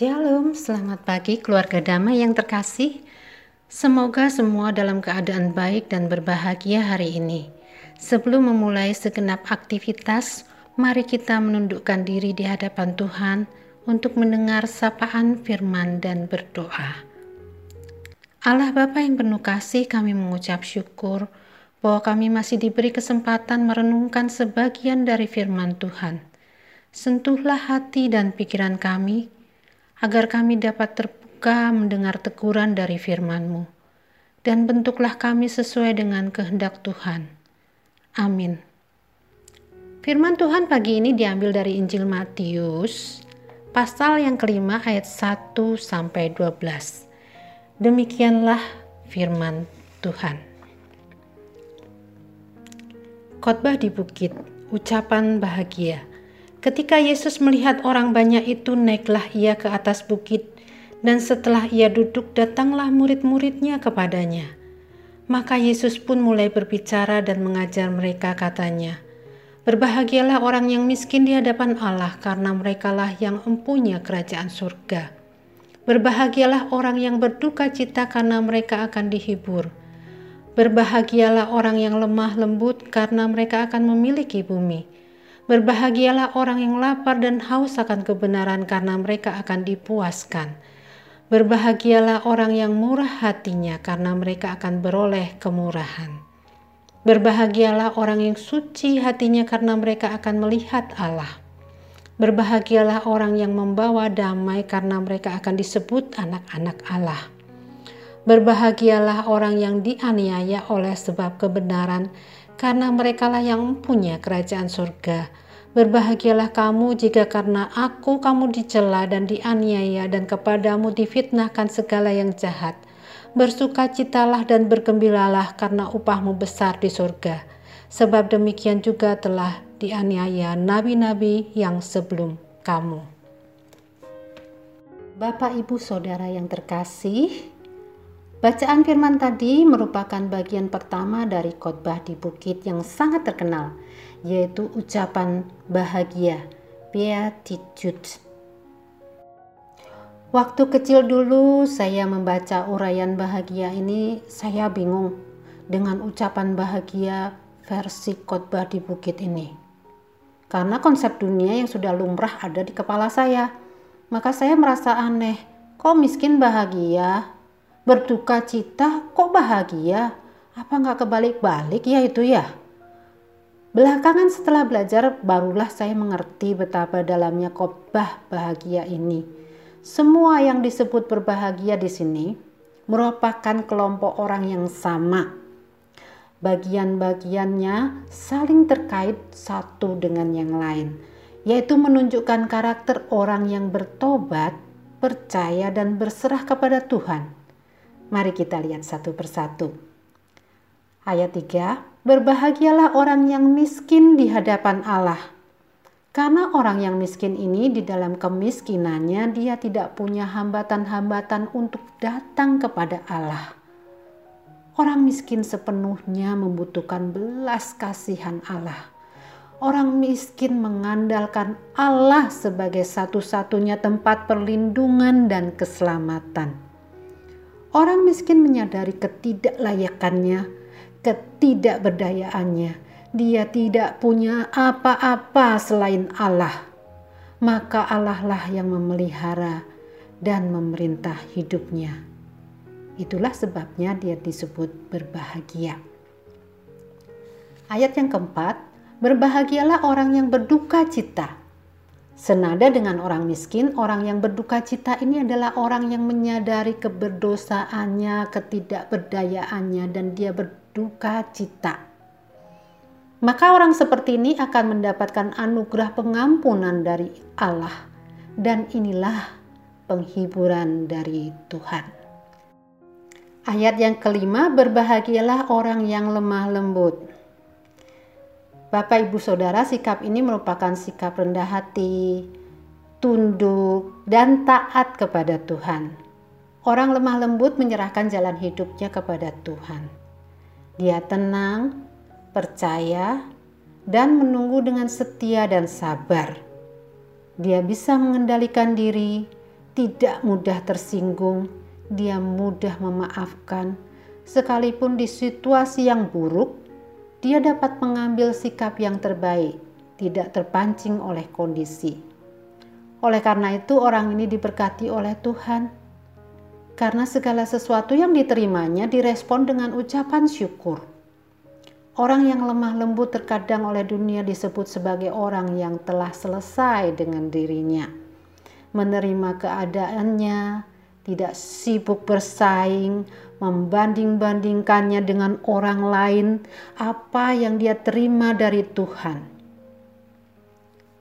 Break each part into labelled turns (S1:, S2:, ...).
S1: Shalom, selamat pagi keluarga damai yang terkasih. Semoga semua dalam keadaan baik dan berbahagia hari ini. Sebelum memulai segenap aktivitas, mari kita menundukkan diri di hadapan Tuhan untuk mendengar sapaan firman dan berdoa. Allah Bapa yang penuh kasih, kami mengucap syukur bahwa kami masih diberi kesempatan merenungkan sebagian dari firman Tuhan. Sentuhlah hati dan pikiran kami, agar kami dapat terbuka mendengar teguran dari firman-Mu, dan bentuklah kami sesuai dengan kehendak Tuhan. Amin. Firman Tuhan pagi ini diambil dari Injil Matius, pasal yang kelima ayat 1 sampai 12. Demikianlah firman Tuhan. Khotbah di bukit, ucapan bahagia. Ketika Yesus melihat orang banyak itu, naiklah ia ke atas bukit, dan setelah ia duduk, datanglah murid-muridnya kepadanya. Maka Yesus pun mulai berbicara dan mengajar mereka, katanya, Berbahagialah orang yang miskin di hadapan Allah, karena merekalah yang empunya kerajaan surga. Berbahagialah orang yang berduka cita, karena mereka akan dihibur. Berbahagialah orang yang lemah lembut, karena mereka akan memiliki bumi. Berbahagialah orang yang lapar dan haus akan kebenaran karena mereka akan dipuaskan. Berbahagialah orang yang murah hatinya karena mereka akan beroleh kemurahan. Berbahagialah orang yang suci hatinya karena mereka akan melihat Allah. Berbahagialah orang yang membawa damai karena mereka akan disebut anak-anak Allah. Berbahagialah orang yang dianiaya oleh sebab kebenaran karena merekalah yang mempunyai kerajaan surga. Berbahagialah kamu jika karena aku kamu dicela dan dianiaya dan kepadamu difitnahkan segala yang jahat. Bersukacitalah dan bergembiralah karena upahmu besar di surga. Sebab demikian juga telah dianiaya nabi-nabi yang sebelum kamu. Bapak, Ibu, Saudara yang terkasih, Bacaan firman tadi merupakan bagian pertama dari khotbah di bukit yang sangat terkenal, yaitu ucapan bahagia, beatitude. Waktu kecil dulu saya membaca uraian bahagia ini, saya bingung dengan ucapan bahagia versi khotbah di bukit ini. Karena konsep dunia yang sudah lumrah ada di kepala saya, maka saya merasa aneh, kok miskin bahagia, berduka cita kok bahagia? Apa nggak kebalik-balik ya itu ya? Belakangan setelah belajar barulah saya mengerti betapa dalamnya khotbah bahagia ini. Semua yang disebut berbahagia di sini merupakan kelompok orang yang sama. Bagian-bagiannya saling terkait satu dengan yang lain, yaitu menunjukkan karakter orang yang bertobat, percaya dan berserah kepada Tuhan Mari kita lihat satu persatu. Ayat 3, Berbahagialah orang yang miskin di hadapan Allah. Karena orang yang miskin ini di dalam kemiskinannya dia tidak punya hambatan-hambatan untuk datang kepada Allah. Orang miskin sepenuhnya membutuhkan belas kasihan Allah. Orang miskin mengandalkan Allah sebagai satu-satunya tempat perlindungan dan keselamatan. Orang miskin menyadari ketidaklayakannya, ketidakberdayaannya. Dia tidak punya apa-apa selain Allah. Maka Allah lah yang memelihara dan memerintah hidupnya. Itulah sebabnya dia disebut berbahagia. Ayat yang keempat, berbahagialah orang yang berduka cita Senada dengan orang miskin, orang yang berduka cita ini adalah orang yang menyadari keberdosaannya, ketidakberdayaannya, dan dia berduka cita. Maka orang seperti ini akan mendapatkan anugerah pengampunan dari Allah, dan inilah penghiburan dari Tuhan. Ayat yang kelima, berbahagialah orang yang lemah lembut. Bapak Ibu Saudara, sikap ini merupakan sikap rendah hati, tunduk, dan taat kepada Tuhan. Orang lemah lembut menyerahkan jalan hidupnya kepada Tuhan. Dia tenang, percaya, dan menunggu dengan setia dan sabar. Dia bisa mengendalikan diri, tidak mudah tersinggung, dia mudah memaafkan. Sekalipun di situasi yang buruk, dia dapat mengambil sikap yang terbaik, tidak terpancing oleh kondisi. Oleh karena itu, orang ini diberkati oleh Tuhan, karena segala sesuatu yang diterimanya direspon dengan ucapan syukur. Orang yang lemah lembut terkadang oleh dunia disebut sebagai orang yang telah selesai dengan dirinya, menerima keadaannya, tidak sibuk bersaing, membanding-bandingkannya dengan orang lain, apa yang dia terima dari Tuhan.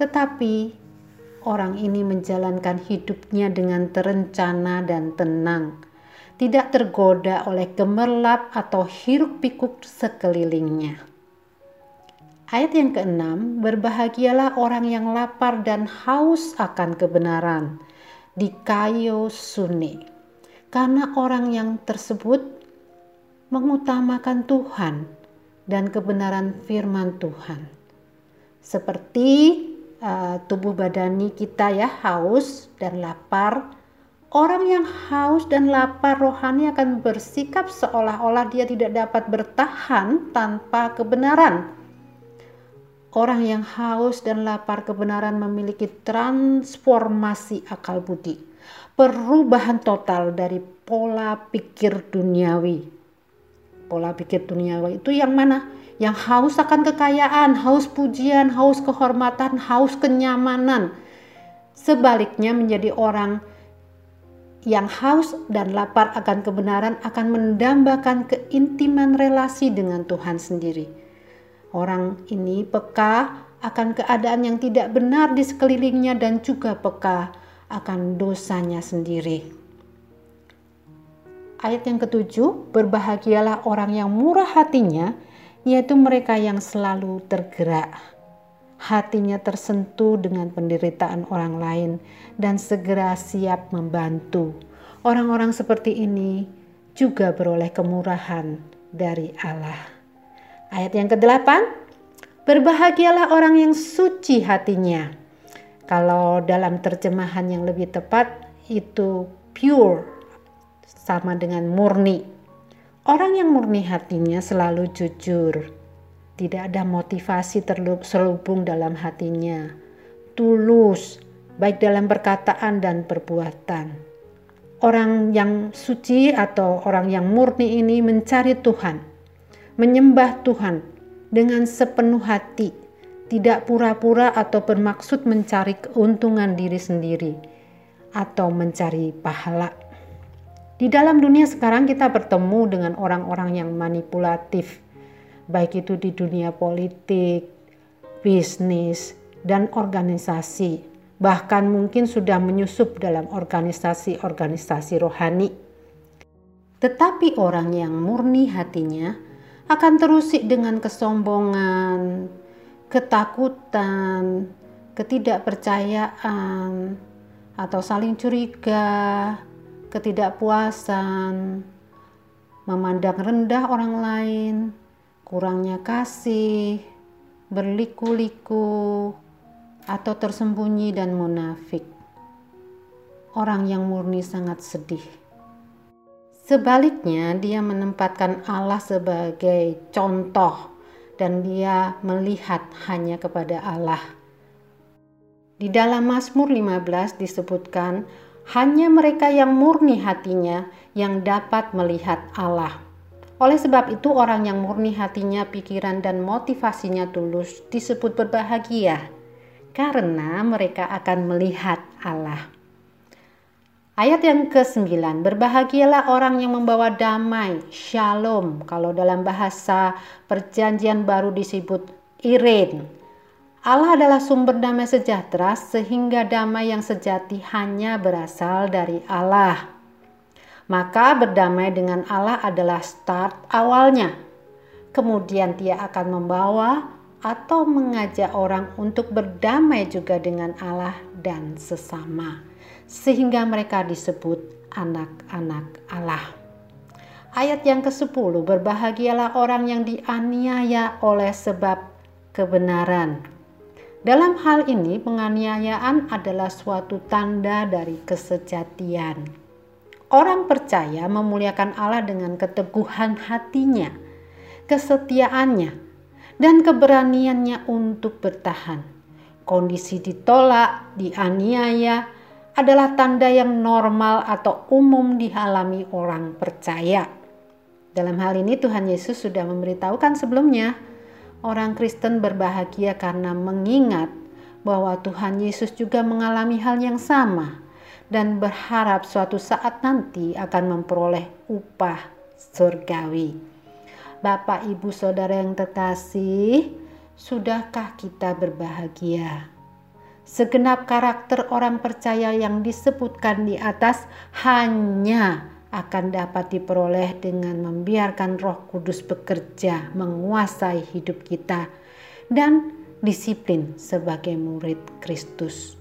S1: Tetapi orang ini menjalankan hidupnya dengan terencana dan tenang tidak tergoda oleh gemerlap atau hiruk-pikuk sekelilingnya. Ayat yang keenam, berbahagialah orang yang lapar dan haus akan kebenaran di kayu suni. Karena orang yang tersebut mengutamakan Tuhan dan kebenaran firman Tuhan. Seperti uh, tubuh badani kita ya haus dan lapar, Orang yang haus dan lapar rohani akan bersikap seolah-olah dia tidak dapat bertahan tanpa kebenaran. Orang yang haus dan lapar kebenaran memiliki transformasi akal budi, perubahan total dari pola pikir duniawi. Pola pikir duniawi itu yang mana? Yang haus akan kekayaan, haus pujian, haus kehormatan, haus kenyamanan. Sebaliknya menjadi orang yang haus dan lapar akan kebenaran akan mendambakan keintiman relasi dengan Tuhan sendiri. Orang ini peka akan keadaan yang tidak benar di sekelilingnya dan juga peka akan dosanya sendiri. Ayat yang ketujuh, berbahagialah orang yang murah hatinya, yaitu mereka yang selalu tergerak hatinya tersentuh dengan penderitaan orang lain dan segera siap membantu. Orang-orang seperti ini juga beroleh kemurahan dari Allah. Ayat yang ke-8, berbahagialah orang yang suci hatinya. Kalau dalam terjemahan yang lebih tepat itu pure sama dengan murni. Orang yang murni hatinya selalu jujur tidak ada motivasi terselubung dalam hatinya. Tulus, baik dalam perkataan dan perbuatan. Orang yang suci atau orang yang murni ini mencari Tuhan, menyembah Tuhan dengan sepenuh hati, tidak pura-pura atau bermaksud mencari keuntungan diri sendiri atau mencari pahala. Di dalam dunia sekarang kita bertemu dengan orang-orang yang manipulatif, baik itu di dunia politik, bisnis, dan organisasi. Bahkan mungkin sudah menyusup dalam organisasi-organisasi rohani. Tetapi orang yang murni hatinya akan terusik dengan kesombongan, ketakutan, ketidakpercayaan, atau saling curiga, ketidakpuasan, memandang rendah orang lain, kurangnya kasih, berliku-liku, atau tersembunyi dan munafik. Orang yang murni sangat sedih. Sebaliknya, dia menempatkan Allah sebagai contoh dan dia melihat hanya kepada Allah. Di dalam Mazmur 15 disebutkan, hanya mereka yang murni hatinya yang dapat melihat Allah. Oleh sebab itu orang yang murni hatinya, pikiran dan motivasinya tulus disebut berbahagia karena mereka akan melihat Allah. Ayat yang ke-9, berbahagialah orang yang membawa damai, shalom. Kalau dalam bahasa perjanjian baru disebut iren. Allah adalah sumber damai sejahtera sehingga damai yang sejati hanya berasal dari Allah. Maka berdamai dengan Allah adalah start awalnya. Kemudian dia akan membawa atau mengajak orang untuk berdamai juga dengan Allah dan sesama. Sehingga mereka disebut anak-anak Allah. Ayat yang ke-10, berbahagialah orang yang dianiaya oleh sebab kebenaran. Dalam hal ini, penganiayaan adalah suatu tanda dari kesejatian. Orang percaya memuliakan Allah dengan keteguhan hatinya, kesetiaannya, dan keberaniannya untuk bertahan. Kondisi ditolak, dianiaya adalah tanda yang normal atau umum dialami orang percaya. Dalam hal ini, Tuhan Yesus sudah memberitahukan sebelumnya Orang Kristen berbahagia karena mengingat bahwa Tuhan Yesus juga mengalami hal yang sama dan berharap suatu saat nanti akan memperoleh upah surgawi. Bapak, Ibu, Saudara yang terkasih, sudahkah kita berbahagia? Segenap karakter orang percaya yang disebutkan di atas hanya akan dapat diperoleh dengan membiarkan Roh Kudus bekerja, menguasai hidup kita, dan disiplin sebagai murid Kristus.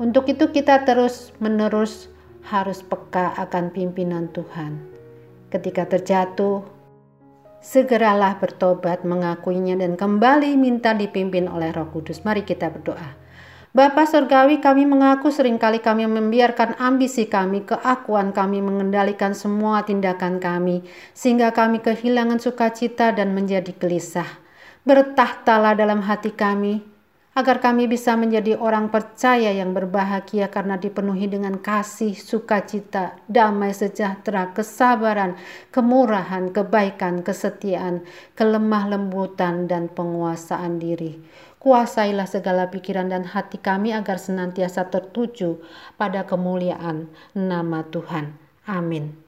S1: Untuk itu, kita terus-menerus harus peka akan pimpinan Tuhan. Ketika terjatuh, segeralah bertobat, mengakuinya, dan kembali minta dipimpin oleh Roh Kudus. Mari kita berdoa. Bapa Surgawi kami mengaku sering kali kami membiarkan ambisi kami, keakuan kami mengendalikan semua tindakan kami, sehingga kami kehilangan sukacita dan menjadi gelisah. Bertahtalah dalam hati kami, agar kami bisa menjadi orang percaya yang berbahagia karena dipenuhi dengan kasih, sukacita, damai sejahtera, kesabaran, kemurahan, kebaikan, kesetiaan, kelemah lembutan, dan penguasaan diri. Kuasailah segala pikiran dan hati kami agar senantiasa tertuju pada kemuliaan nama Tuhan. Amin.